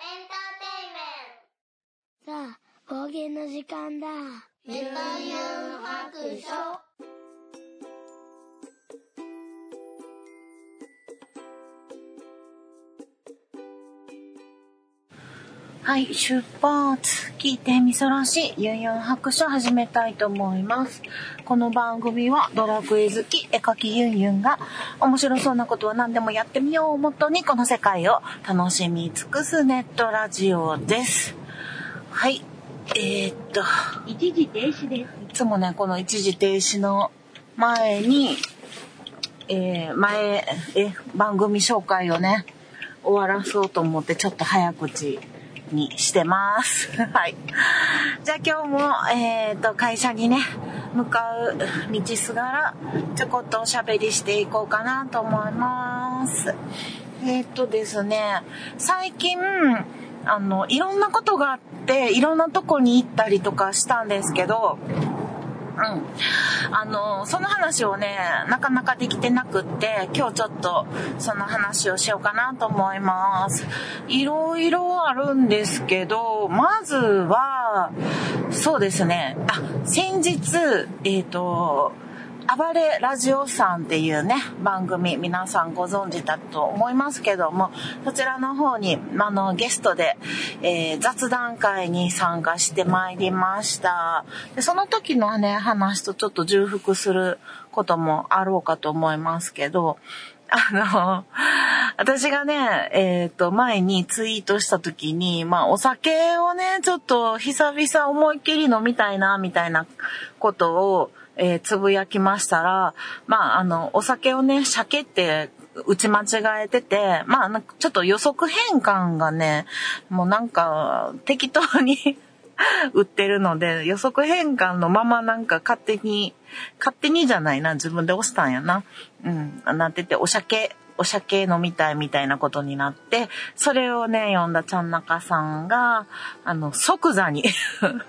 エンターテイメントさあ、冒険の時間だ。メタユン白書はい、出発聞いてみそらしいユンユン白書始めたいと思います。この番組はドラクエ好き絵描きユンユンが面白そうなことは何でもやってみようをもとにこの世界を楽しみ尽くすネットラジオです。はい、えー、っと、一時停止です。いつもね、この一時停止の前に、えー前、え、番組紹介をね、終わらそうと思ってちょっと早口にしてます。はい。じゃあ今日も、えっ、と、会社にね、向かう道すがら、ちょこっとおしゃべりしていこうかなと思います。えっ、とですね、最近、あの、いろんなことがあって、いろんなとこに行ったりとかしたんですけど、うんあの、その話をね、なかなかできてなくって、今日ちょっとその話をしようかなと思います。いろいろあるんですけど、まずは、そうですね、あ、先日、えっ、と、暴れラジオさんっていうね、番組、皆さんご存知だと思いますけども、そちらの方に、あの、ゲストで、えー雑談会に参加してまいりました。でその時のね、話とちょっと重複することもあろうかと思いますけど、あの、私がね、えっ、と、前にツイートした時に、まあ、お酒をね、ちょっと久々思いっきり飲みたいな、みたいなことを、えーつぶやきましたら、まあ、あの、お酒をね、鮭って打ち間違えてて、まあ、ちょっと予測変換がね、もうなんか、適当に 売ってるので、予測変換のままなんか勝手に、勝手にじゃないな、自分で押したんやな。うん、なってて、お酒、お酒飲みたいみたいなことになって、それをね、読んだちゃんなかさんが、あの、即座に、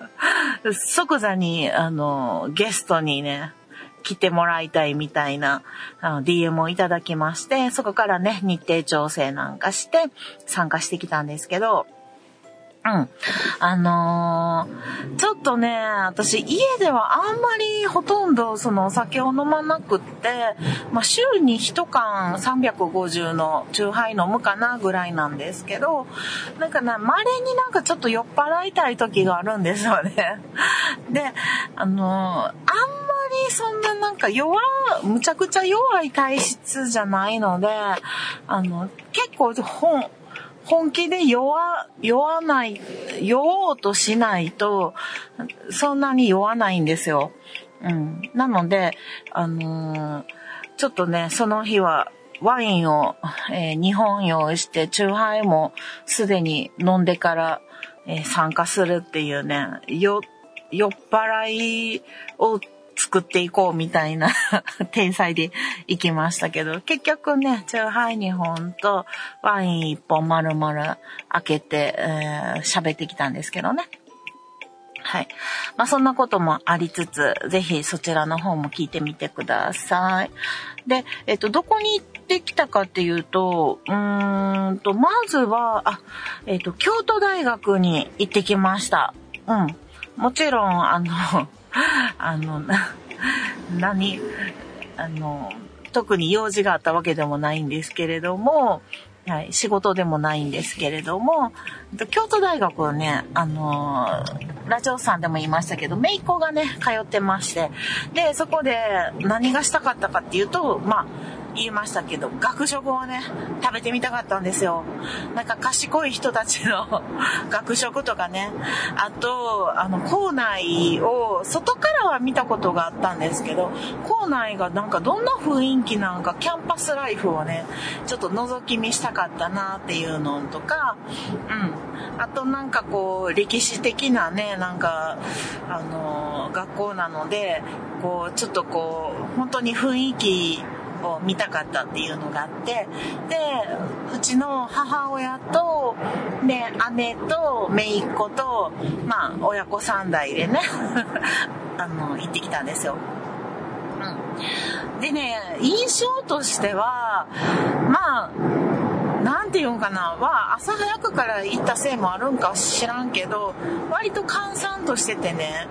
即座に、あの、ゲストにね、来てもらいたいみたいなあの DM をいただきまして、そこからね、日程調整なんかして参加してきたんですけど、うん。あのーちょっとね、私家ではあんまりほとんどそのお酒を飲まなくって、まあ週に一缶350のチューハイ飲むかなぐらいなんですけど、なんかな、稀になんかちょっと酔っ払いたい時があるんですよね。で、あのーあんまりそんななんか弱、むちゃくちゃ弱い体質じゃないので、あの、結構本、本気で酔わ、酔わない、酔おうとしないと、そんなに酔わないんですよ。うん。なので、あのーちょっとね、その日は、ワインを、えー2本用意して、チューハイもすでに飲んでから、えー参加するっていうね、よ、酔っ払いを作っていこうみたいな 天才で行きましたけど、結局ね、チューハイ2本とワイン1本丸々開けて、えー喋ってきたんですけどね。はい。まあそんなこともありつつ、ぜひそちらの方も聞いてみてください。で、えっと、どこに行ってきたかっていうと、うーんと、まずは、あ、えっと、京都大学に行ってきました。うん。もちろん、あの、あの、な、何あの、特に用事があったわけでもないんですけれども、はい、仕事でもないんですけれども、京都大学をね、あのラジオさんでも言いましたけど、姪っ子がね、通ってまして、で、そこで何がしたかったかっていうと、まあ、言いましたけど、学食をね、食べてみたかったんですよ。なんか賢い人たちの 学食とかね、あと、あの、校内を、外からは見たことがあったんですけど、校内がなんかどんな雰囲気なんか、キャンパスライフをね、ちょっと覗き見したかったなっていうのとか、うん。あとなんかこう、歴史的なね、なんか、あの、学校なので、こう、ちょっとこう、本当に雰囲気、を見たかったっていうのがあってでうちの母親とね姉と姪っ子とまあ親子3代でね あの行ってきたんですよ。うん、でね印象としてはまあなんていうんかな、は朝早くから行ったせいもあるんか知らんけど、割と閑散としててね。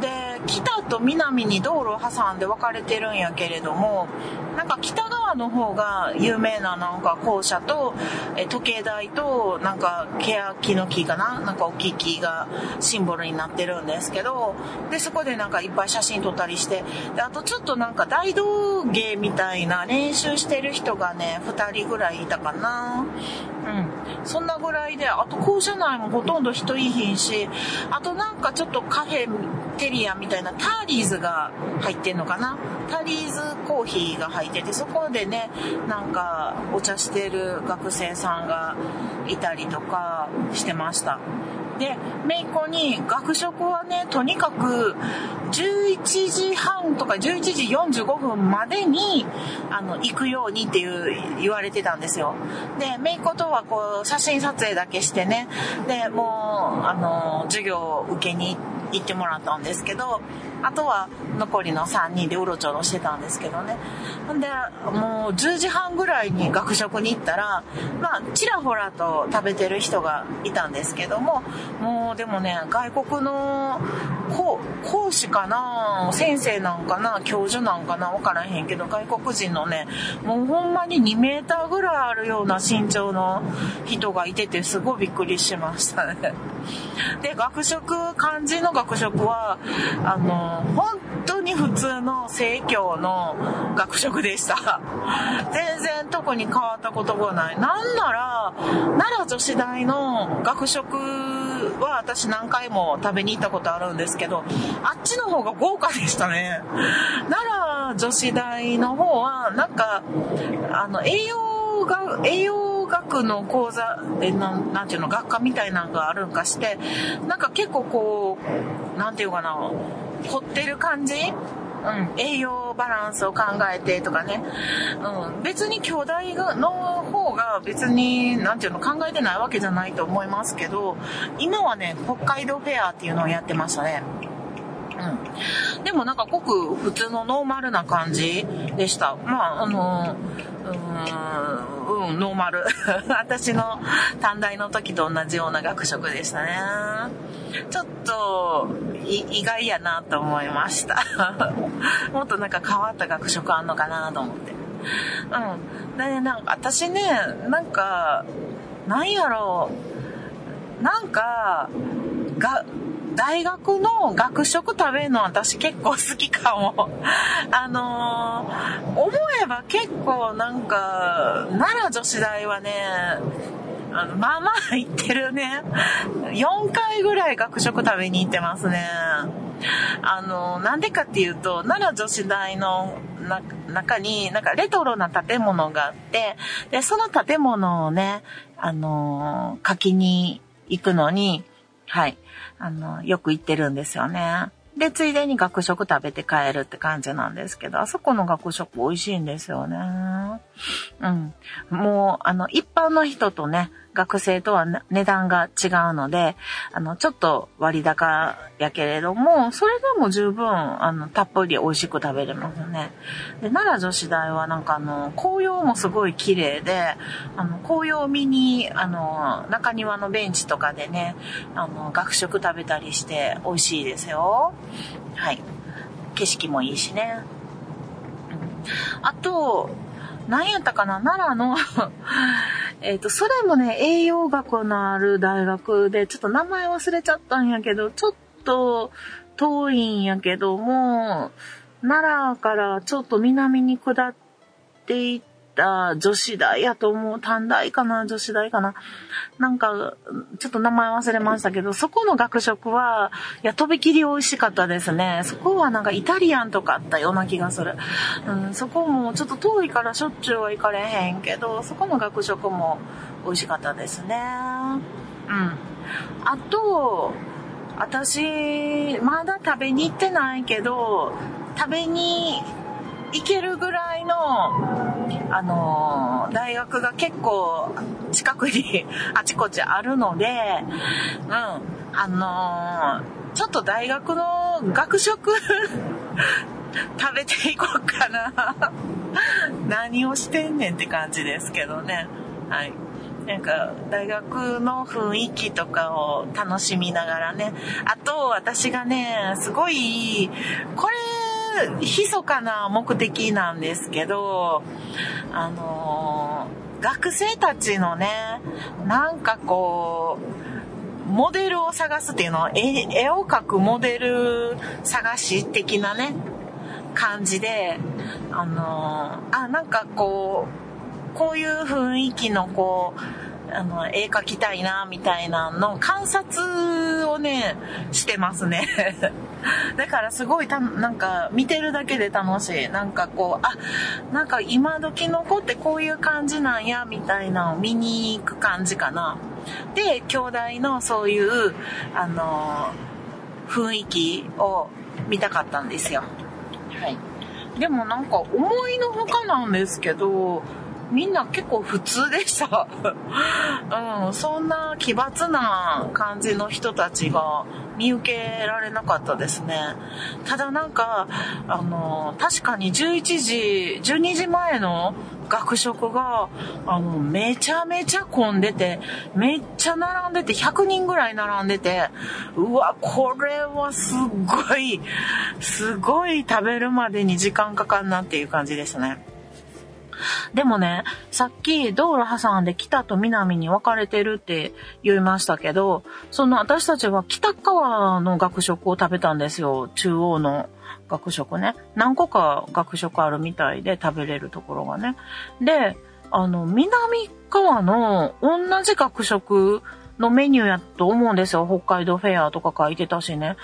で、北と南に道路を挟んで分かれてるんやけれども、なんか北側の方が有名ななんか校舎と、え時計台と、なんか欅の木かな？なんか大きい木がシンボルになってるんですけど、で、そこでなんかいっぱい写真撮ったりして、で、あとちょっとなんか大道芸みたいな練習してる人がね、2人ぐらいいたかな。うん。そんなぐらいで、あと校舎内もほとんど人いひんし、あとなんかちょっとカフェ、テリアみたいなターリーズが入ってんのかなタリーズコーヒーが入ってて、そこでね、なんかお茶してる学生さんがいたりとかしてました。で、めいっ子に学食はね、とにかく11時半とか11時45分までにあの行くようにっていう言われてたんですよ。で、めいっ子とはこう写真撮影だけしてね、で、もう、あの、授業を受けに行ってもらったんですけど、あとは残りの3人でうろちょろしてたんですけどね。ほんで、もう10時半ぐらいに学食に行ったら、まあ、ちらほらと食べてる人がいたんですけども、もうでもね、外国の講師かな先生なんかな教授なんかなわからへんけど、外国人のね、もうほんまに2メーターぐらいあるような身長の人がいてて、すごいびっくりしましたね。で、学食、漢字の学食は、あの、本当に普通の生協の学食でした。全然特に変わったことがない。なんなら、奈良女子大の学食は私何回も食べに行ったことあるんですけど、あっちの方が豪華でしたね。奈良女子大の方は、なんか、あの、栄養が、栄養学の講座、え、な、なんていうの、学科みたいなのがあるんかして、なんか結構こう、なんていうかな、凝ってる感じ？うん、栄養バランスを考えてとかね、うん、別に兄弟の方が別に、なんていうの、考えてないわけじゃないと思いますけど、今はね、北海道フェアっていうのをやってましたね。うん。でもなんかごく普通のノーマルな感じでした。まあ、あのうん、うん、ノーマル。私の短大の時と同じような学食でしたね。ちょっと、意外やなと思いました。もっとなんか変わった学食あんのかなと思って。うん。で、なんか私ね、なんか、なんやろう。なんか、が、大学の学食食べるの私結構好きかも。あのー、思えば結構なんか、奈良女子大はね、あの、まあまあ行ってるね。4回ぐらい学食食べに行ってますね。あの、なんでかっていうと、奈良女子大の中に、なんかレトロな建物があって、で、その建物をね、あの、書きに行くのに、はい、あの、よく行ってるんですよね。で、ついでに学食食べて帰るって感じなんですけど、あそこの学食美味しいんですよね。うん。もう、あの、一般の人とね、学生とは値段が違うので、あの、ちょっと割高やけれども、それでも十分、あの、たっぷり美味しく食べれますね。で、奈良女子大はなんかあの、紅葉もすごい綺麗で、あの、紅葉を見に、あの、中庭のベンチとかでね、あの、学食食べたりして美味しいですよ。はい。景色もいいしね。あと、何やったかな？奈良の えっと、それもね、栄養学のある大学で、ちょっと名前忘れちゃったんやけど、ちょっと遠いんやけども、奈良からちょっと南に下っていった女子大やと思う。短大かな女子大かななんか、ちょっと名前忘れましたけど、そこの学食は、いや、とびきり美味しかったですね。そこはなんかイタリアンとかあったような気がする。うん、そこもちょっと遠いからしょっちゅうは行かれへんけど、そこの学食も美味しかったですね。うん。あと、私、まだ食べに行ってないけど、食べに行けるぐらいの、あのー、大学が結構近くに あちこちあるので、うん、あのー、ちょっと大学の学食 食べていこうかな 何をしてんねんって感じですけどね。はい。なんか、大学の雰囲気とかを楽しみながらね。あと、私がね、すごい、これ、密かな目的なんですけど、あのー、学生たちのね、なんかこう、モデルを探すっていうのは、絵を描くモデル探し的なね、感じで、あのー、あ、なんかこう、こういう雰囲気のこう、あの、絵描きたいな、みたいなの観察をね、してますね。だからすごいた、なんか見てるだけで楽しい。なんかこう、あ、なんか今時の子ってこういう感じなんや、みたいなのを見に行く感じかな。で、兄弟のそういう、あの雰囲気を見たかったんですよ。はい。でもなんか思いのほかなんですけど、みんな結構普通でした。うん、そんな奇抜な感じの人たちが見受けられなかったですね。ただなんか、あの、確かに11時、12時前の学食が、あの、めちゃめちゃ混んでて、めっちゃ並んでて、100人ぐらい並んでて、うわ、これはすごい、すごい食べるまでに時間かかんなっていう感じですね。でもね、さっき道路挟んで北と南に分かれてるって言いましたけど、その私たちは北側の学食を食べたんですよ。中央の学食ね。何個か学食あるみたいで食べれるところがね。で、あの、南側の同じ学食のメニューやと思うんですよ。北海道フェアとか書いてたしね。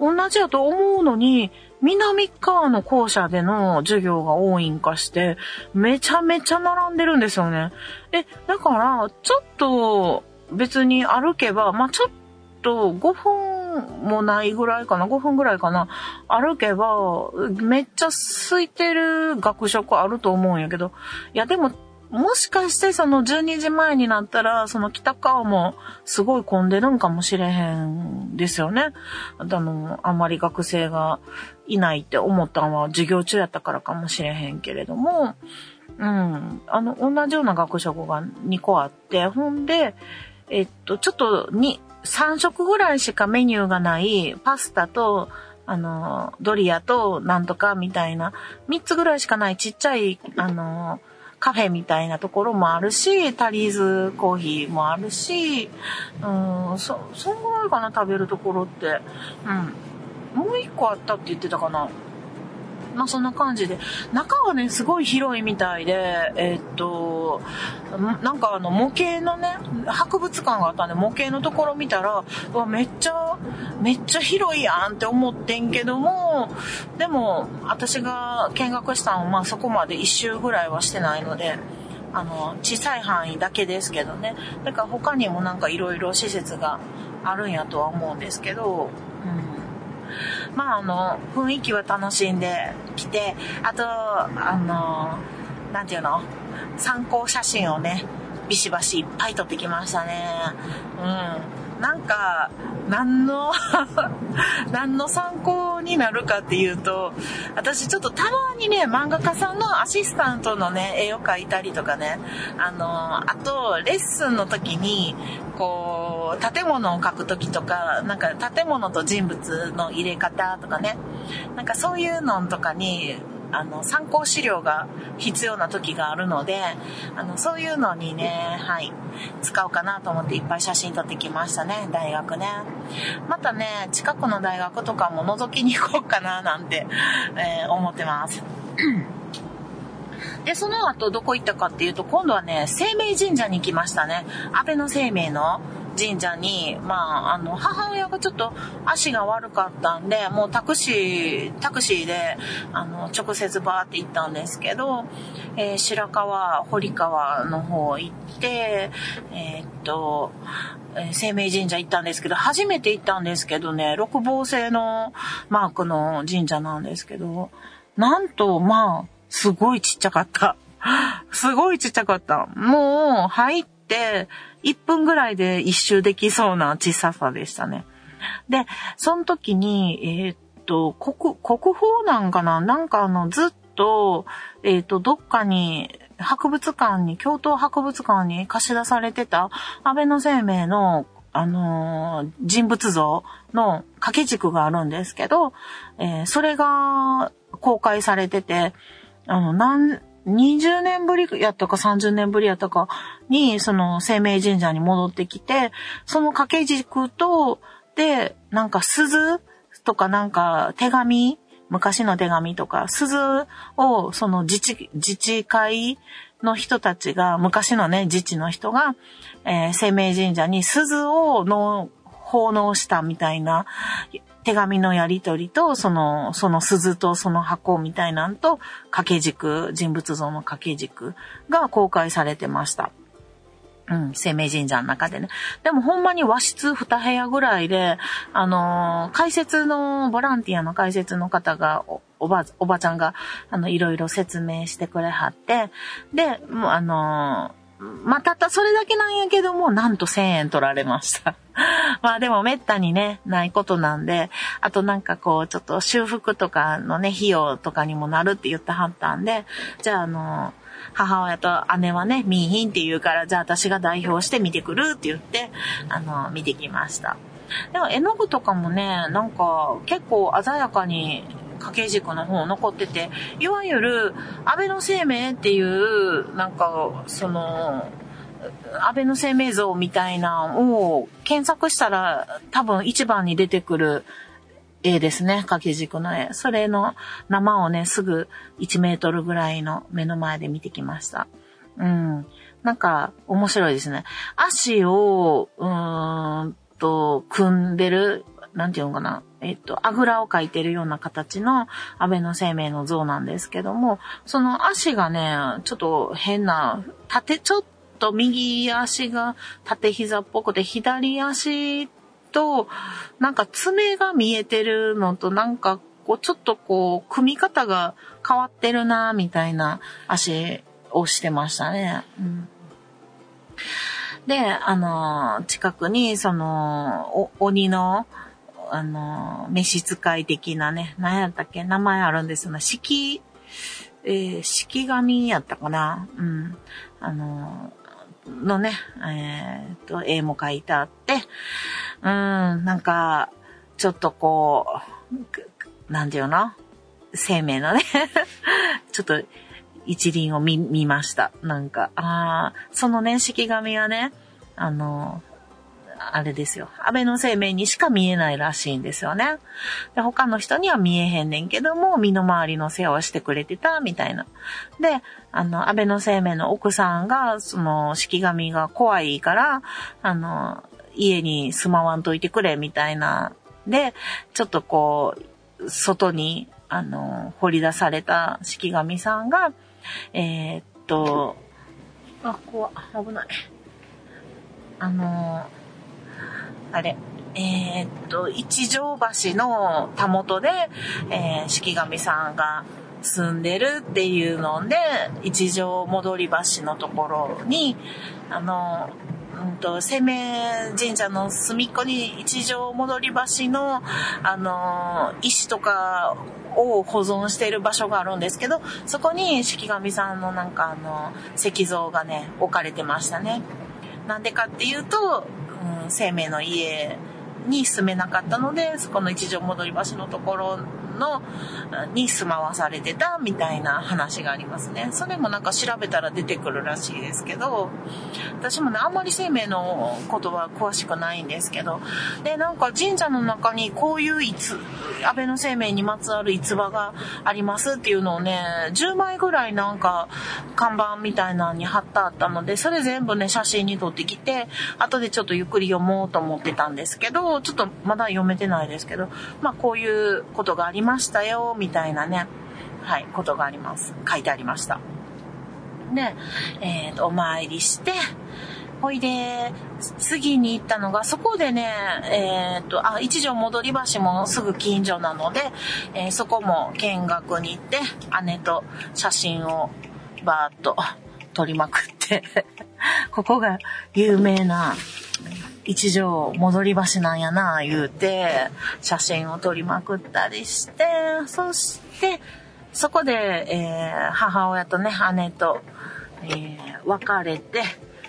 同じやと思うのに、南側の校舎での授業が多いんかして、めちゃめちゃ並んでるんですよね。え、だから、ちょっと別に歩けば、まあ、ちょっと5分もないぐらいかな、5分ぐらいかな、歩けば、めっちゃ空いてる学食あると思うんやけど、いやでももしかしてその12時前になったら、その北川もすごい混んでるんかもしれへんですよね。あの、あんまり学生がいないって思ったのは授業中やったからかもしれへんけれども、うん。あの、同じような学食が2個あって、ほんで、えっと、ちょっと2、3食ぐらいしかメニューがないパスタと、あの、ドリアとなんとかみたいな、3つぐらいしかないちっちゃい、あの、カフェみたいなところもあるし、タリーズコーヒーもあるし、うん、そ、そんぐらいかな、食べるところって。うん。もう一個あったって言ってたかな。まあそんな感じで。中はね、すごい広いみたいで、えー、っと、なんかあの模型のね、博物館があったんで模型のところ見たら、うわ、めっちゃ、めっちゃ広いやんって思ってんけども、でも私が見学したのはまあそこまで一周ぐらいはしてないので、あの、小さい範囲だけですけどね。だから他にもなんか色々施設があるんやとは思うんですけど、うんまああの、雰囲気は楽しんできて、あと、あの、なんていうの？参考写真をね、ビシバシいっぱい撮ってきましたね。うん。なんか、何の 何の参考になるかっていうと、私ちょっとたまにね、漫画家さんのアシスタントのね、絵を描いたりとかね、あの、あと、レッスンの時に、こう、建物を描く時とか、なんか建物と人物の入れ方とかね、なんかそういうのとかに、あの、参考資料が必要な時があるので、あの、そういうのにね、はい、使おうかなと思っていっぱい写真撮ってきましたね、大学ね。またね、近くの大学とかも覗きに行こうかななんて、えー、思ってます。で、その後どこ行ったかっていうと、今度はね、生命神社に行きましたね。安倍の生命の神社に、まあ、あの、母親がちょっと足が悪かったんで、もうタクシー、タクシーで、あの、直接バーって行ったんですけど、えー、白川、堀川の方行って、えー、っと、え、生命神社行ったんですけど、初めて行ったんですけどね、六芒星のマークの神社なんですけど、なんと、まあ、すごいちっちゃかった。すごいちっちゃかった。もう、入って、1分ぐらいで一周できそうな小ささでしたね。で、その時に、えー、っと、国、国宝なんかな？なんかあの、ずっと、えー、っと、どっかに博物館に、京都博物館に貸し出されてた安倍の生命の、あのー人物像の掛け軸があるんですけど、えーそれが公開されてて、あの、なん、20年ぶりやったか30年ぶりやったかに、その生命神社に戻ってきて、その掛け軸と、で、なんか鈴とかなんか手紙、昔の手紙とか、鈴をその自治、自治会の人たちが、昔のね、自治の人が、えー生命神社に鈴を奉納したみたいな手紙のやりとりと、その、その鈴とその箱みたいなんと、掛け軸、人物像の掛け軸が公開されてました。うん、生命神社の中でね。でもほんまに和室2部屋ぐらいで、あのー解説の、ボランティアの解説の方が、おおば、おばちゃんが、あの、いろいろ説明してくれはって、で、もうあのーまあ、たったそれだけなんやけども、なんと1000円取られました。まあでもめったにね、ないことなんで、あとなんかこう、ちょっと修復とかのね、費用とかにもなるって言ってはったんで、じゃああの、母親と姉はね、見いひんって言うから、じゃあ私が代表して見てくるって言って、あの、見てきました。でも絵の具とかもね、なんか結構鮮やかに掛け軸の方残ってて、いわゆる安倍の生命っていう、なんか、その、安倍の生命像みたいなを検索したら多分一番に出てくる絵ですね。掛け軸の絵。それの生をね、すぐ1メートルぐらいの目の前で見てきました。うん。なんか面白いですね。足を、うーんと、組んでる、なんていうのかな。えっと、あぐらをかいてるような形の安倍の生命の像なんですけども、その足がね、ちょっと変な、縦、ちょっと右足が縦膝っぽくて、左足と、なんか爪が見えてるのと、なんかこう、ちょっとこう、組み方が変わってるな、みたいな足をしてましたね。うんで、あの、近くに、その、鬼の、あの、召使い的なね、何やったっけ名前あるんですよね。式、えー、式神やったかなうん。あの、のね、えーっと、絵も描いてあって、うん、なんか、ちょっとこう、くなんていうの？生命のね、ちょっと一輪を見、見ました。なんか、ああ、そのね、式紙はね、あの、あれですよ。安倍の生命にしか見えないらしいんですよね。で、他の人には見えへんねんけども、身の回りの世話をしてくれてた、みたいな。で、あの、安倍の生命の奥さんが、その、式神が怖いから、あの、家に住まわんといてくれ、みたいな。で、ちょっとこう、外に、あの、掘り出された式神さんが、えーっと、あ、怖っ危ない。あの、あれ、えーっと、一条橋のたもとで、えー、式神さんが住んでるっていうので、一条戻り橋のところに、あの、うんと、生命神社の隅っこに一条戻り橋の、あの、石とかを保存している場所があるんですけど、そこに式神さんのなんかあの、石像がね、置かれてましたね。なんでかっていうと、生命の家に住めなかったので、そこの一条戻り橋のところの、に住まわされてたみたいな話がありますね。それもなんか調べたら出てくるらしいですけど、私もね、あんまり生命のことは詳しくないんですけど、で、なんか神社の中にこういういつ、安倍の生命にまつわる逸話がありますっていうのをね、10枚ぐらいなんか看板みたいなのに貼ってあったので、それ全部ね、写真に撮ってきて、後でちょっとゆっくり読もうと思ってたんですけど、ちょっとまだ読めてないですけど、まあこういうことがありますしたよ、みたいなね、はい、ことがあります。書いてありました。で、えっ、と、お参りして、ほいで、次に行ったのが、そこでね、えっ、と、あ、一条戻り橋もすぐ近所なので、えーそこも見学に行って、姉と写真をバーッと撮りまくって、ここが有名な一条戻り橋なんやな、言うて、写真を撮りまくったりして、そして、そこで、えー母親とね、姉と、えー、別れて、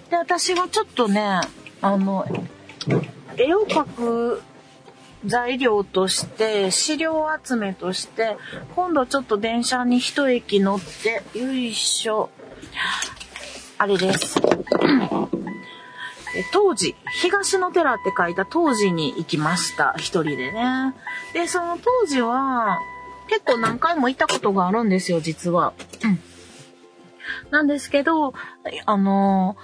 で、私はちょっとね、あの、絵を描く材料として、資料集めとして、今度ちょっと電車に一駅乗って、よいしょ。あれです。当時、東の寺って書いた当時に行きました。一人でね。で、その当時は、結構何回も行ったことがあるんですよ、実は。うん。なんですけど、あの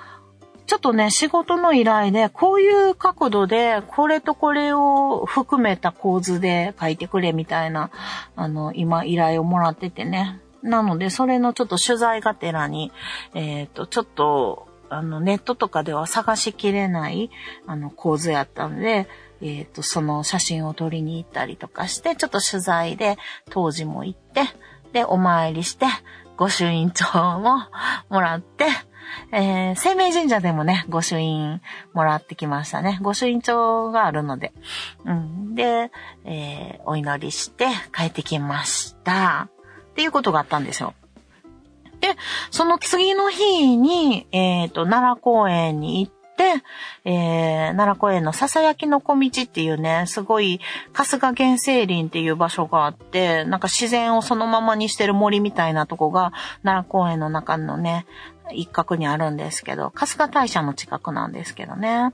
ちょっとね、仕事の依頼で、こういう角度で、これとこれを含めた構図で書いてくれみたいな、あの、今依頼をもらっててね。なので、それのちょっと取材がてらに、えっ、ー、と、ちょっと、あの、ネットとかでは探しきれない、あの、構図やったんで、えっ、ー、と、その写真を撮りに行ったりとかして、ちょっと取材で当時も行って、で、お参りして、御朱印帳も もらって、えー、生命神社でもね、御朱印もらってきましたね。御朱印帳があるので。うん。で、えー、お祈りして帰ってきました。っていうことがあったんですよ。で、その次の日に、えっ、ー、と、奈良公園に行って、えー、奈良公園の笹焼きの小道っていうね、すごい、春日原生林っていう場所があって、なんか自然をそのままにしてる森みたいなとこが、奈良公園の中のね、一角にあるんですけど、春日大社の近くなんですけどね。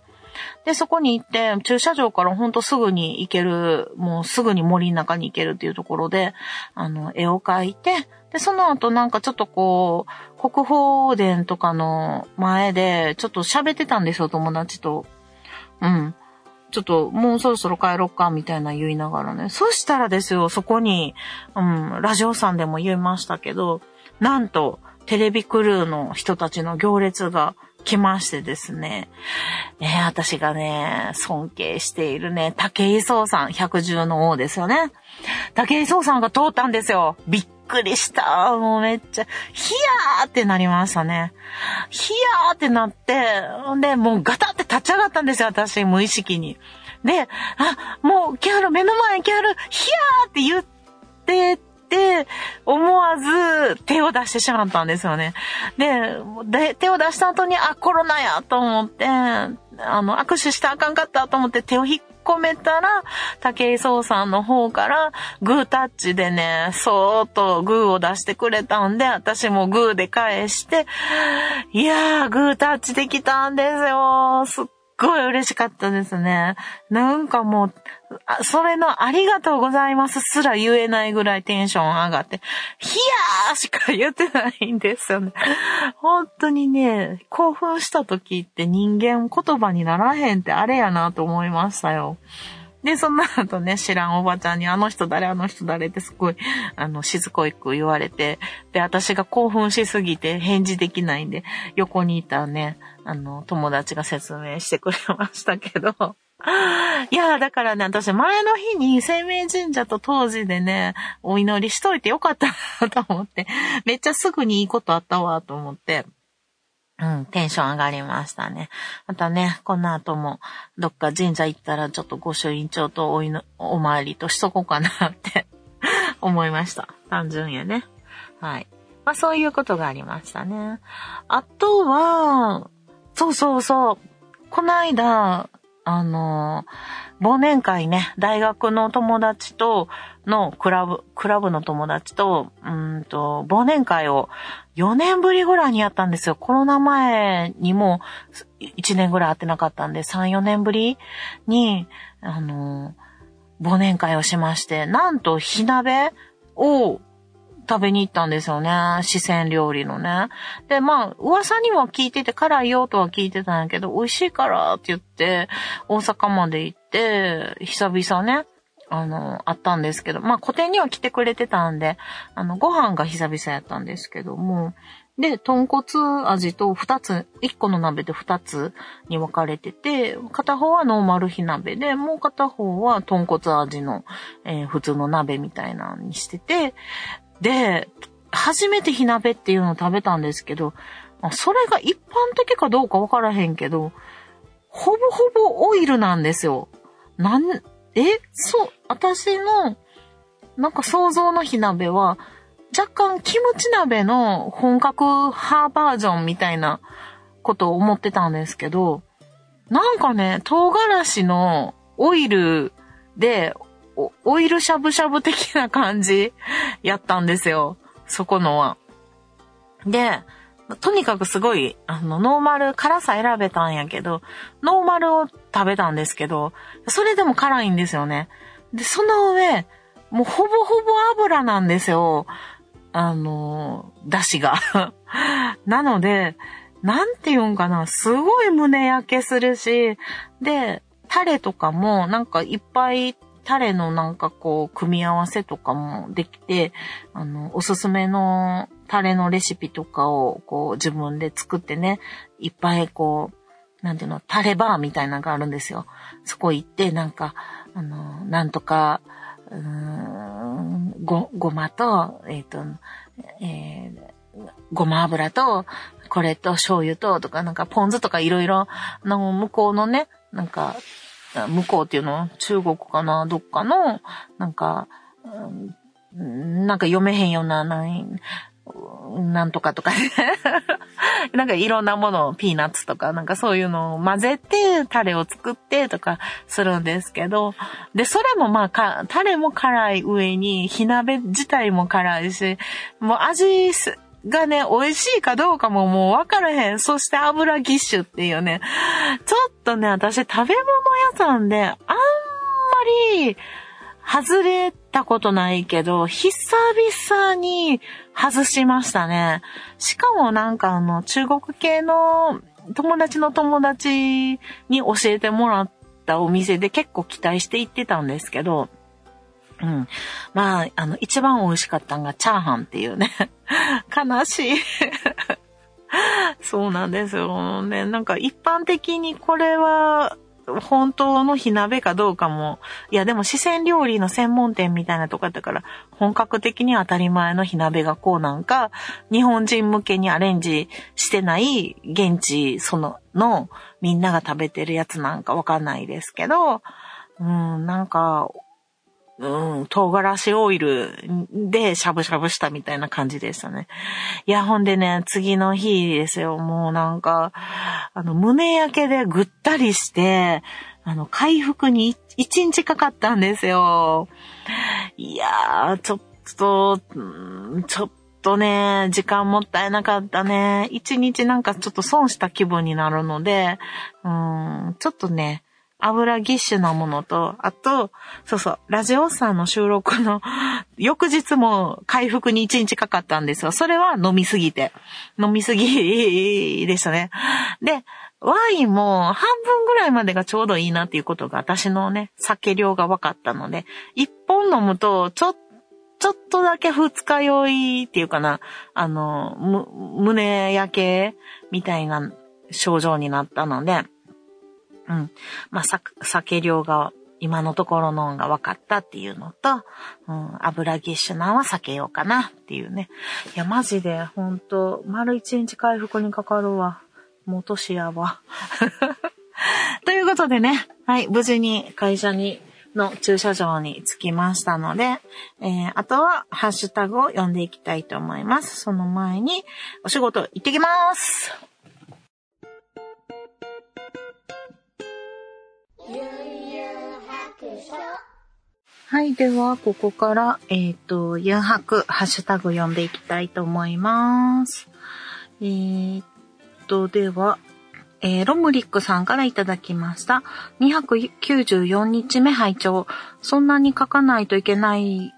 で、そこに行って、駐車場からほんとすぐに行ける、もうすぐに森の中に行けるっていうところで、あの、絵を描いて、で、その後なんかちょっとこう、国宝殿とかの前で、ちょっと喋ってたんですよ、友達と。うん。ちょっと、もうそろそろ帰ろっか、みたいな言いながらね。そしたらですよ、そこに、うん、ラジオさんでも言いましたけど、なんと、テレビクルーの人たちの行列が来ましてですね。ね私がね、尊敬しているね、竹井壮さん、百獣の王ですよね。竹井壮さんが通ったんですよ。びっくりした。もうめっちゃ、ヒヤーってなりましたね。ヒヤーってなって、で、もうガタって立ち上がったんですよ、私、無意識に。で、あ、もう、キャル、目の前にキャル、ヒヤーって言ってて、思わず手を出してしまったんですよね。で、で手を出した後に、あ、コロナやと思って、あの、握手したあかんかったと思って手を引っ込めたら、竹井壮さんの方から、グータッチでね、そーっとグーを出してくれたんで、私もグーで返して、いやー、グータッチできたんですよ。すっごい嬉しかったですね。なんかもう、それのありがとうございますすら言えないぐらいテンション上がって、ヒヤーしか言ってないんですよね。本当にね、興奮した時って人間言葉にならへんってあれやなと思いましたよ。で、その後ね、知らんおばちゃんに、あの人誰、あの人誰ってすごい、あの、しつこいく言われて、で、私が興奮しすぎて返事できないんで、横にいたね、あの、友達が説明してくれましたけど、いや、だからね、私前の日に生命神社と当時でね、お祈りしといてよかったなと思って、めっちゃすぐにいいことあったわと思って、うん、テンション上がりましたね。またね、この後も、どっか神社行ったら、ちょっと御朱印帳とおのお参りとしとこうかなって 思いました。単純やね。はい。まあ、そういうことがありましたね。あとは、そうそうそう。この間、あの、忘年会ね、大学の友達とのクラブ、クラブの友達と、うんと、忘年会を4年ぶりぐらいにやったんですよ。コロナ前にも1年ぐらい会ってなかったんで、3、4年ぶりに、あの、忘年会をしまして、なんと火鍋を食べに行ったんですよね。四川料理のね。で、まあ、噂には聞いてて、辛いよとは聞いてたんやけど、美味しいからって言って、大阪まで行って、久々ね、あの、あったんですけど、まあ、古典には来てくれてたんで、あの、ご飯が久々やったんですけども、で、豚骨味と二つ、一個の鍋で二つに分かれてて、片方はノーマル火鍋で、もう片方は豚骨味の、えー、普通の鍋みたいなのにしてて、で、初めて火鍋っていうのを食べたんですけど、それが一般的かどうかわからへんけど、ほぼほぼオイルなんですよ。なん、えそう、私の、なんか想像の火鍋は、若干キムチ鍋の本格派バージョンみたいなことを思ってたんですけど、なんかね、唐辛子のオイルで、オイルしゃぶしゃぶ的な感じやったんですよ。そこのは。で、とにかくすごい、あの、ノーマル、辛さ選べたんやけど、ノーマルを食べたんですけど、それでも辛いんですよね。で、その上、もうほぼほぼ油なんですよ。あの、だしが。なので、なんて言うんかな、すごい胸焼けするし、で、タレとかもなんかいっぱいタレのなんかこう、組み合わせとかもできて、あの、おすすめのタレのレシピとかをこう自分で作ってね、いっぱいこう、なんていうの、タレバーみたいなのがあるんですよ。そこ行って、なんか、あの、なんとか、うーんご、ごまと、えっ、ー、と、えー、ごま油と、これと醤油と、とか、なんかポン酢とかいろいろ、の向こうのね、なんか、向こうっていうの中国かなどっかの、なんか、なんか読めへんような、なんとかとか。ね なんかいろんなものを、ピーナッツとか、なんかそういうのを混ぜて、タレを作ってとかするんですけど、で、それもまあか、タレも辛い上に、火鍋自体も辛いし、もう味がね、美味しいかどうかももう分からへん。そして油ぎっしゅっていうね。ちょっとね、私食べ物屋さんで、あんまり、外れたことないけど、久々に外しましたね。しかもなんかあの、中国系の友達の友達に教えてもらったお店で結構期待して行ってたんですけど、うん。まあ、あの、一番美味しかったのがチャーハンっていうね。悲しい そうなんですよね。なんか一般的にこれは本当の火鍋かどうかも、いやでも四川料理の専門店みたいなとこだから、本格的に当たり前の火鍋がこうなんか、日本人向けにアレンジしてない現地その、のみんなが食べてるやつなんかわかんないですけど、うん、なんか、うん、唐辛子オイルでしゃぶしゃぶしたみたいな感じでしたね。いや、ほんでね、次の日ですよ。もうなんか、あの、胸焼けでぐったりして、あの、回復に一日かかったんですよ。いやー、ちょっと、ちょっとね、時間もったいなかったね。一日なんかちょっと損した気分になるので、うん、ちょっとね、油ぎっしゅなものと、あと、そうそう、ラジオさんの収録の 翌日も回復に1日かかったんですよ。それは飲みすぎて。飲みすぎでしたね。で、ワインも半分ぐらいまでがちょうどいいなっていうことが私のね、酒量が分かったので、1本飲むとちょっとちょっとだけ二日酔いっていうかな、あの、む胸焼けみたいな症状になったので、うん。まあ、酒量が今のところのが分かったっていうのと、うん、油ぎっしゅなは避けようかなっていうね。いや、マジで、ほんと、丸一日回復にかかるわ。もう年やわ。ということでね、はい、無事に会社に、の駐車場に着きましたので、えー、あとはハッシュタグを読んでいきたいと思います。その前に、お仕事行ってきますゆうゆう白書はい。では、ここから、えっ、ー、と、ユンハク、ハッシュタグ読んでいきたいと思います。えー、っと、では、えー、ロムリックさんからいただきました。294日目拝聴そんなに書かないといけない、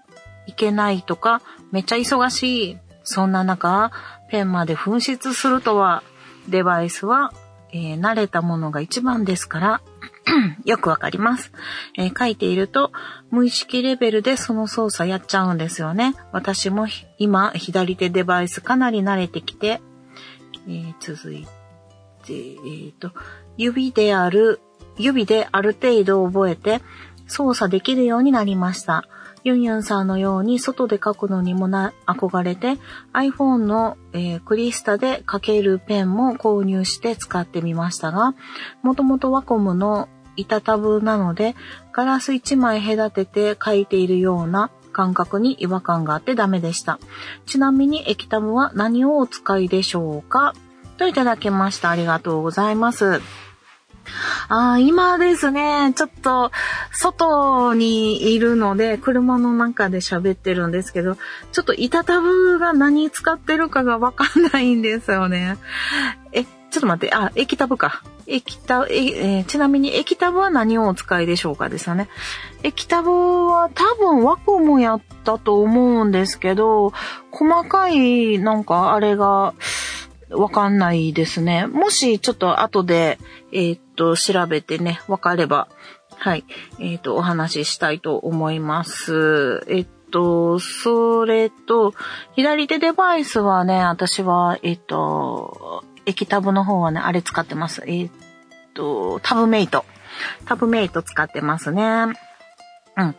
いけないとか、めっちゃ忙しい。そんな中、ペンまで紛失するとは、デバイスは、えー、慣れたものが一番ですから、よくわかります、えー、書いていると、無意識レベルでその操作やっちゃうんですよね。私も今、左手デバイスかなり慣れてきて、えー、続いて、えーと、指である、指である程度覚えて操作できるようになりました。ユンユンさんのように外で書くのにもな憧れて iPhone の、えー、クリスタで書けるペンも購入して使ってみましたが、もともとワコムの板タブなので、ガラス1枚隔てて書いているような感覚に違和感があってダメでした。ちなみに液タブは何をお使いでしょうか？といただきました。ありがとうございます。ああ今ですね、ちょっと、外にいるので、車の中で喋ってるんですけど、ちょっと板タブが何使ってるかがわかんないんですよね。え、ちょっと待って、あ、液タブか。液タブ、え、ちなみに液タブは何をお使いでしょうかですよね。液タブは多分ワコムやったと思うんですけど、細かいなんかあれがわかんないですね。もしちょっと後で、えー、っと、調べてね、わかれば、はい、えー、っと、お話ししたいと思います。えっと、それと、左手デバイスはね、私は、えっと、液タブの方はね、あれ使ってます。えっと、タブメイト。タブメイト使ってますね。うん。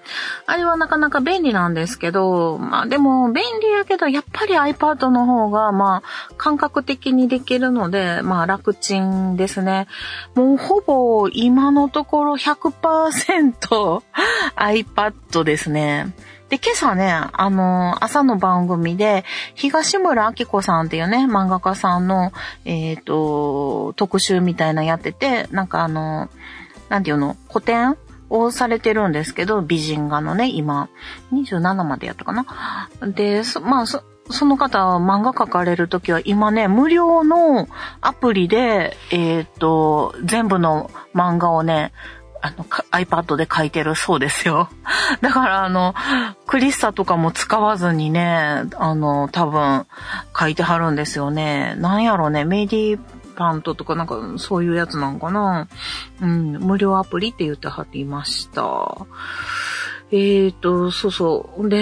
あれはなかなか便利なんですけど、まあでも便利やけど、やっぱり iPad の方が、まあ感覚的にできるので、まあ楽ちんですね。もうほぼ今のところ100% iPad ですね。で、今朝ね、あの、朝の番組で、東村明子さんっていうね、漫画家さんの、えっ、ー、と、特集みたいなやってて、なんかあの、なんていうの、古典をされてるんですけど、美人画のね、今、27までやったかな。で、まあ、そ、その方は漫画描かれるときは今ね、無料のアプリで、えっ、ー、と、全部の漫画をね、あの、iPad で書いてるそうですよ。だからあの、クリッサとかも使わずにね、あの、多分書いてはるんですよね。なんやろね、メディパントとかなんかそういうやつなんかな。うん、無料アプリって言ってはりました。えっ、ー、と、そうそう。で、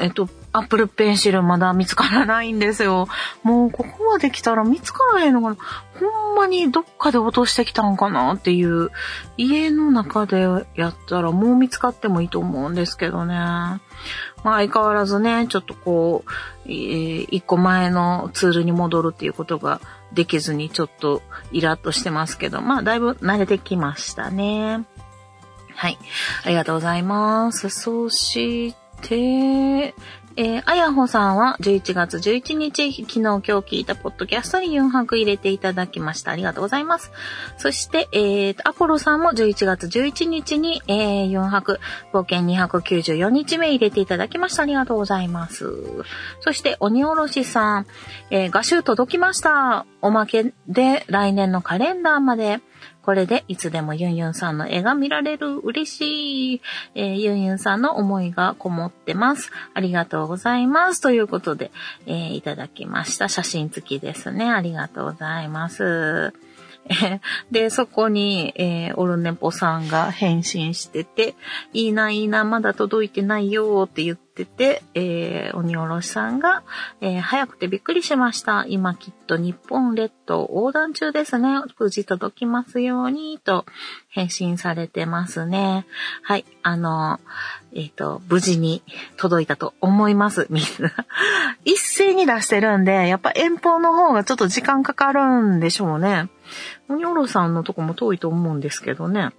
えっ、と、アップルペンシルまだ見つからないんですよ。もうここまで来たら見つからへんのかなほんまにどっかで落としてきたんかなっていう。家の中でやったらもう見つかってもいいと思うんですけどね。まあ相変わらずね、ちょっとこう、えー、一個前のツールに戻るっていうことができずにちょっとイラッとしてますけど、まあだいぶ慣れてきましたね。はい。ありがとうございます。そして、えー、あやほさんは11月11日、昨日今日聞いたポッドキャストに4泊入れていただきました。ありがとうございます。そして、えー、アポロさんも11月11日に、えー、4泊、冒険294日目入れていただきました。ありがとうございます。そして、鬼おろしさん、えー、画集届きました。おまけで来年のカレンダーまで、これでいつでもユンユンさんの絵が見られる。嬉しい。えー、ユンユンさんの思いがこもってます。ありがとうございます。ということで、えー、いただきました。写真付きですね。ありがとうございます。で、そこに、えー、オルネポさんが返信してて、いいな、いいな、まだ届いてないよって言っててて、えー、鬼おろしさんが、えー、早くてびっくりしました。今きっと日本列島横断中ですね。無事届きますように、と返信されてますね。はい、あの、えっ、ー、と、無事に届いたと思います、みんな。一斉に出してるんで、やっぱ遠方の方がちょっと時間かかるんでしょうね。鬼おろしさんのとこも遠いと思うんですけどね。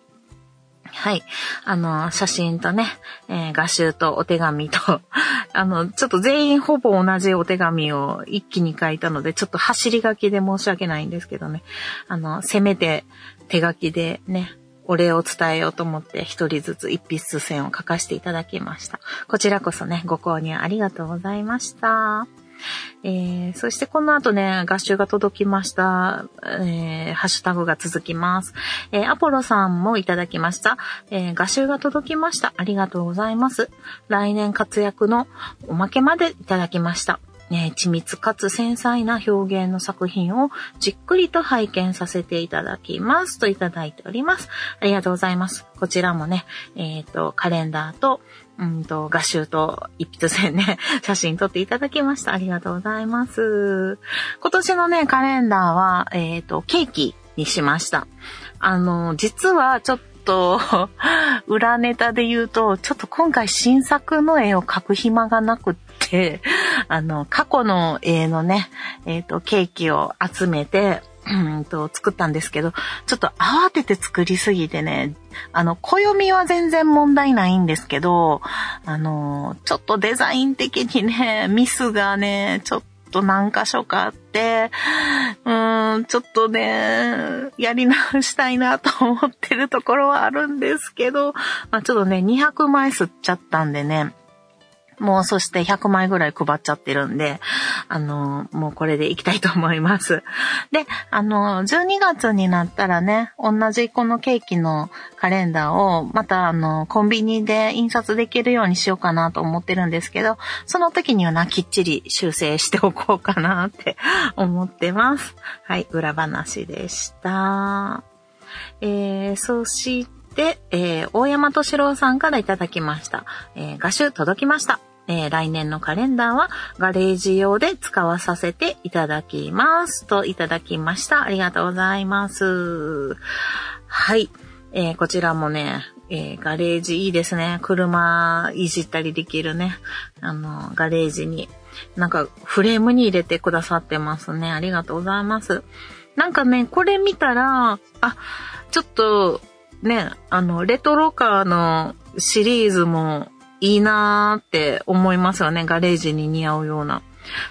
はい。あの、写真とね、えー、画集とお手紙と、あの、ちょっと全員ほぼ同じお手紙を一気に書いたので、ちょっと走り書きで申し訳ないんですけどね。あの、せめて手書きでね、お礼を伝えようと思って一人ずつ一筆線を書かせていただきました。こちらこそね、ご購入ありがとうございました。えー、そしてこの後ね、合集が届きました。えー、ハッシュタグが続きます。えー、アポロさんもいただきました。え、合集が届きました。ありがとうございます。来年活躍のおまけまでいただきました。ね、緻密かつ繊細な表現の作品をじっくりと拝見させていただきますといただいております。ありがとうございます。こちらもね、えっ、ー、と、カレンダーと、うんと、画集と一筆線ね、写真撮っていただきました。ありがとうございます。今年のね、カレンダーは、えっ、ー、と、ケーキにしました。あの、実はちょっと、裏ネタで言うと、ちょっと今回新作の絵を描く暇がなくって、あの、過去の絵のね、えっ、ー、と、ケーキを集めて、うんと、作ったんですけど、ちょっと慌てて作りすぎてね、あの、暦は全然問題ないんですけど、あの、ちょっとデザイン的にね、ミスがね、ちょっと何箇所かあって、うーん、ちょっとね、やり直したいなと思ってるところはあるんですけど、まあちょっとね、200枚吸っちゃったんでね、もうそして100枚ぐらい配っちゃってるんで、あの、もうこれでいきたいと思います。で、あの、12月になったらね、同じこのケーキのカレンダーをまたあの、コンビニで印刷できるようにしようかなと思ってるんですけど、その時にはな、きっちり修正しておこうかなって 思ってます。はい、裏話でした。えー、そして、えー、大山敏郎さんからいただきました。えー、画集届きました。えー、来年のカレンダーはガレージ用で使わさせていただきます。といただきました。ありがとうございます。はい。えー、こちらもね、えー、ガレージいいですね。車いじったりできるね。あの、ガレージに。なんか、フレームに入れてくださってますね。ありがとうございます。なんかね、これ見たら、あ、ちょっと、ね、あの、レトロカーのシリーズもいいなーって思いますよね。ガレージに似合うような。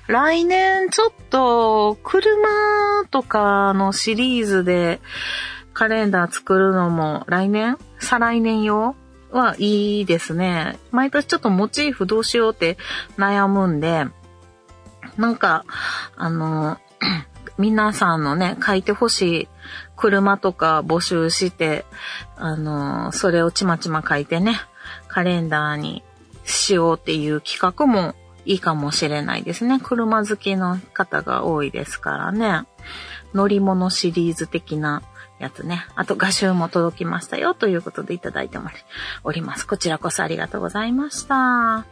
来年ちょっと車とかのシリーズでカレンダー作るのも来年？再来年用？はいいですね。毎年ちょっとモチーフどうしようって悩むんで、なんか、あの、皆さんのね、書いてほしい車とか募集して、あの、それをちまちま書いてね、カレンダーにしようっていう企画もいいかもしれないですね。車好きの方が多いですからね。乗り物シリーズ的なやつね。あと画集も届きましたよということでいただいております。こちらこそありがとうございました。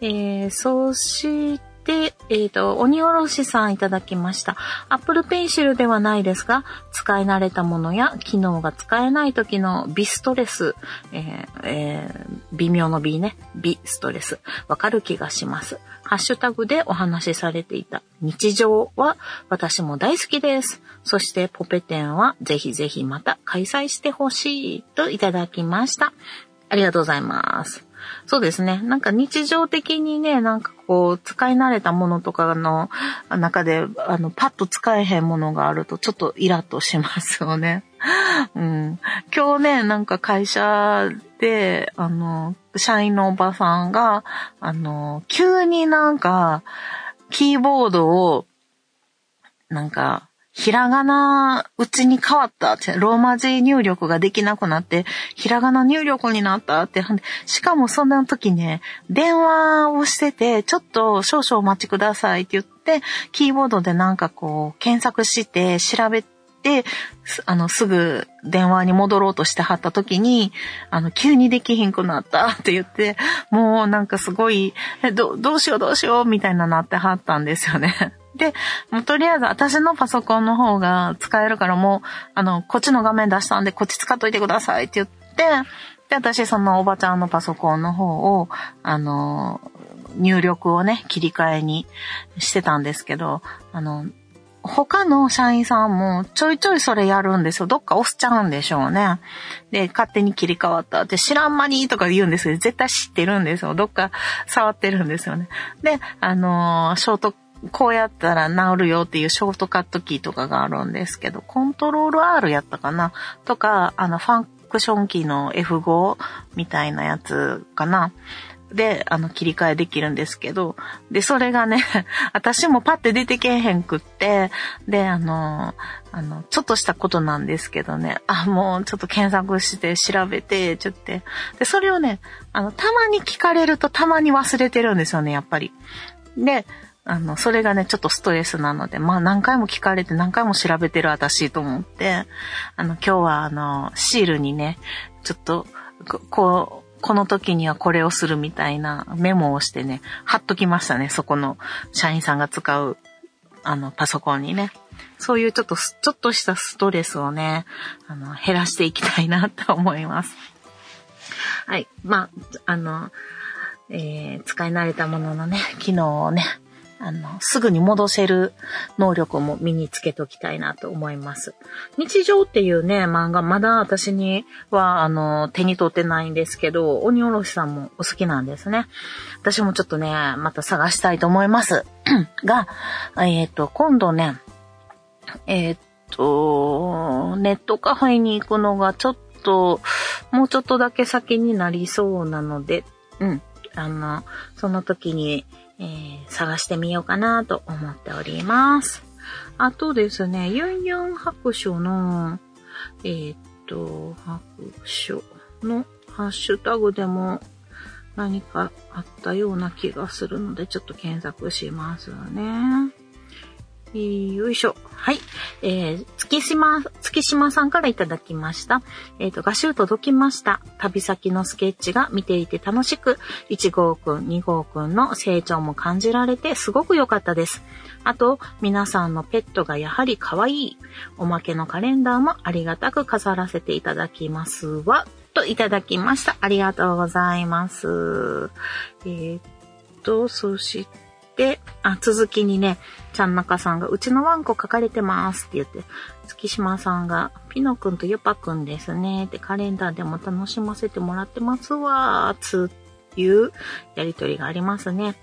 えー、そして、で、えっ、ー、と、鬼おろしさんいただきました。Apple Pencil ではないですが、使い慣れたものや機能が使えない時のビストレス、えーえー、微妙の B ね、ビストレス、わかる気がします。ハッシュタグでお話しされていた日常は私も大好きです。そしてポペ展はぜひぜひまた開催してほしいといただきました。ありがとうございます。そうですね。なんか日常的にね、なんかこう、使い慣れたものとかの中で、あの、パッと使えへんものがあると、ちょっとイラッとしますよね。うん。今日ね、なんか会社で、あの、社員のおばさんが、あの、急になんか、キーボードを、なんか、ひらがなうちに変わったって、ローマ字入力ができなくなって、ひらがな入力になったって、しかもそんな時ね、電話をしてて、ちょっと少々お待ちくださいって言って、キーボードでなんかこう、検索して調べて、あの、すぐ電話に戻ろうとしてはった時に、あの、急にできひんくなったって言って、もうなんかすごい、ど、どうしようどうしようみたいななってはったんですよね。で、もうとりあえず私のパソコンの方が使えるからもう、あの、こっちの画面出したんでこっち使っといてくださいって言って、で、私そのおばちゃんのパソコンの方を、あの、入力をね、切り替えにしてたんですけど、あの、他の社員さんもちょいちょいそれやるんですよ。どっか押しちゃうんでしょうね。で、勝手に切り替わったって知らん間にとか言うんですけど、絶対知ってるんですよ。どっか触ってるんですよね。で、あのショートこうやったら治るよっていうショートカットキーとかがあるんですけど、コントロール R やったかな？とか、あの、ファンクションキーの F5 みたいなやつかな？で、あの、切り替えできるんですけど、で、それがね、私もパッて出てけへんくって、で、あの、あの、ちょっとしたことなんですけどね、あ、もうちょっと検索して調べて、ちょっと、で、それをね、あの、たまに聞かれるとたまに忘れてるんですよね、やっぱり。で、あの、それがね、ちょっとストレスなので、まあ何回も聞かれて何回も調べてる私と思って、あの、今日はあの、シールにね、ちょっと、こう、この時にはこれをするみたいなメモをしてね、貼っときましたね、そこの社員さんが使う、あの、パソコンにね。そういうちょっと、ちょっとしたストレスをね、あの、減らしていきたいなと思います。はい。まあ、あの、えー、使い慣れたもののね、機能をね、あの、すぐに戻せる能力も身につけときたいなと思います。日常っていうね、漫画、まだ私には、あの、手に取ってないんですけど、鬼おろしさんもお好きなんですね。私もちょっとね、また探したいと思います。が、えっ、ー、と、今度ね、えっ、ー、と、ネットカフェに行くのがちょっと、もうちょっとだけ先になりそうなので、うん。あの、その時に、えー、探してみようかなと思っております。あとですね、ユンユン白書の、えー、っと、白書のハッシュタグでも何かあったような気がするので、ちょっと検索しますね。よいしょ。はい。えー、月島、月島さんからいただきました。えっ、ー、と、画集届きました。旅先のスケッチが見ていて楽しく、1号くん、2号くんの成長も感じられてすごく良かったです。あと、皆さんのペットがやはり可愛い。おまけのカレンダーもありがたく飾らせていただきますわ。といただきました。ありがとうございます。えー、っと、そして、あ、続きにね、ちゃんなかさんが、うちのワンコ書かれてますって言って、月島さんが、ピノくんとユパくんですねってカレンダーでも楽しませてもらってますわー、ついうやりとりがありますね。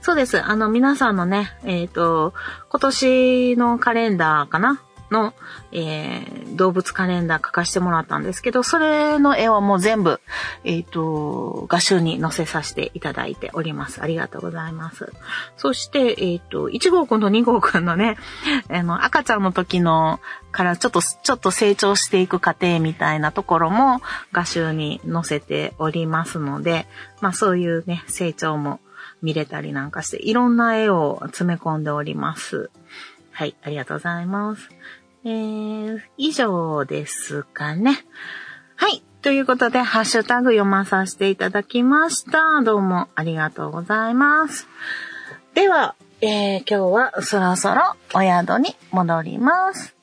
そうです。あの、皆さんのね、えっ、ー、と、今年のカレンダーかなの、えー、動物カレンダー書かせてもらったんですけど、それの絵をもう全部、えっ、ー、と、画集に載せさせていただいております。ありがとうございます。そして、えっ、ー、と、1号くんと2号くんのね、あの、赤ちゃんの時のからちょっと、ちょっと成長していく過程みたいなところも画集に載せておりますので、まあそういうね、成長も見れたりなんかして、いろんな絵を詰め込んでおります。はい、ありがとうございます。えー、以上ですかね。はい。ということで、ハッシュタグ読まさせていただきました。どうもありがとうございます。では、えー、今日はそろそろお宿に戻ります。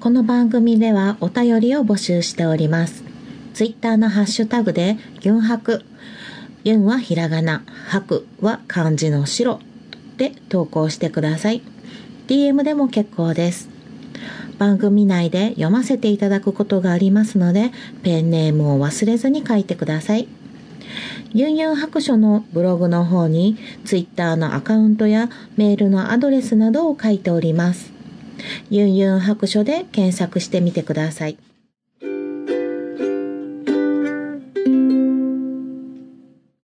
この番組ではお便りを募集しております。ツイッターのハッシュタグで、ギュンハク、ユンはひらがな、ハクは漢字の白で投稿してください。DM でも結構です。番組内で読ませていただくことがありますので、ペンネームを忘れずに書いてください。ユンユン白書のブログの方に、ツイッターのアカウントやメールのアドレスなどを書いております。ユンユン白書で検索してみてください。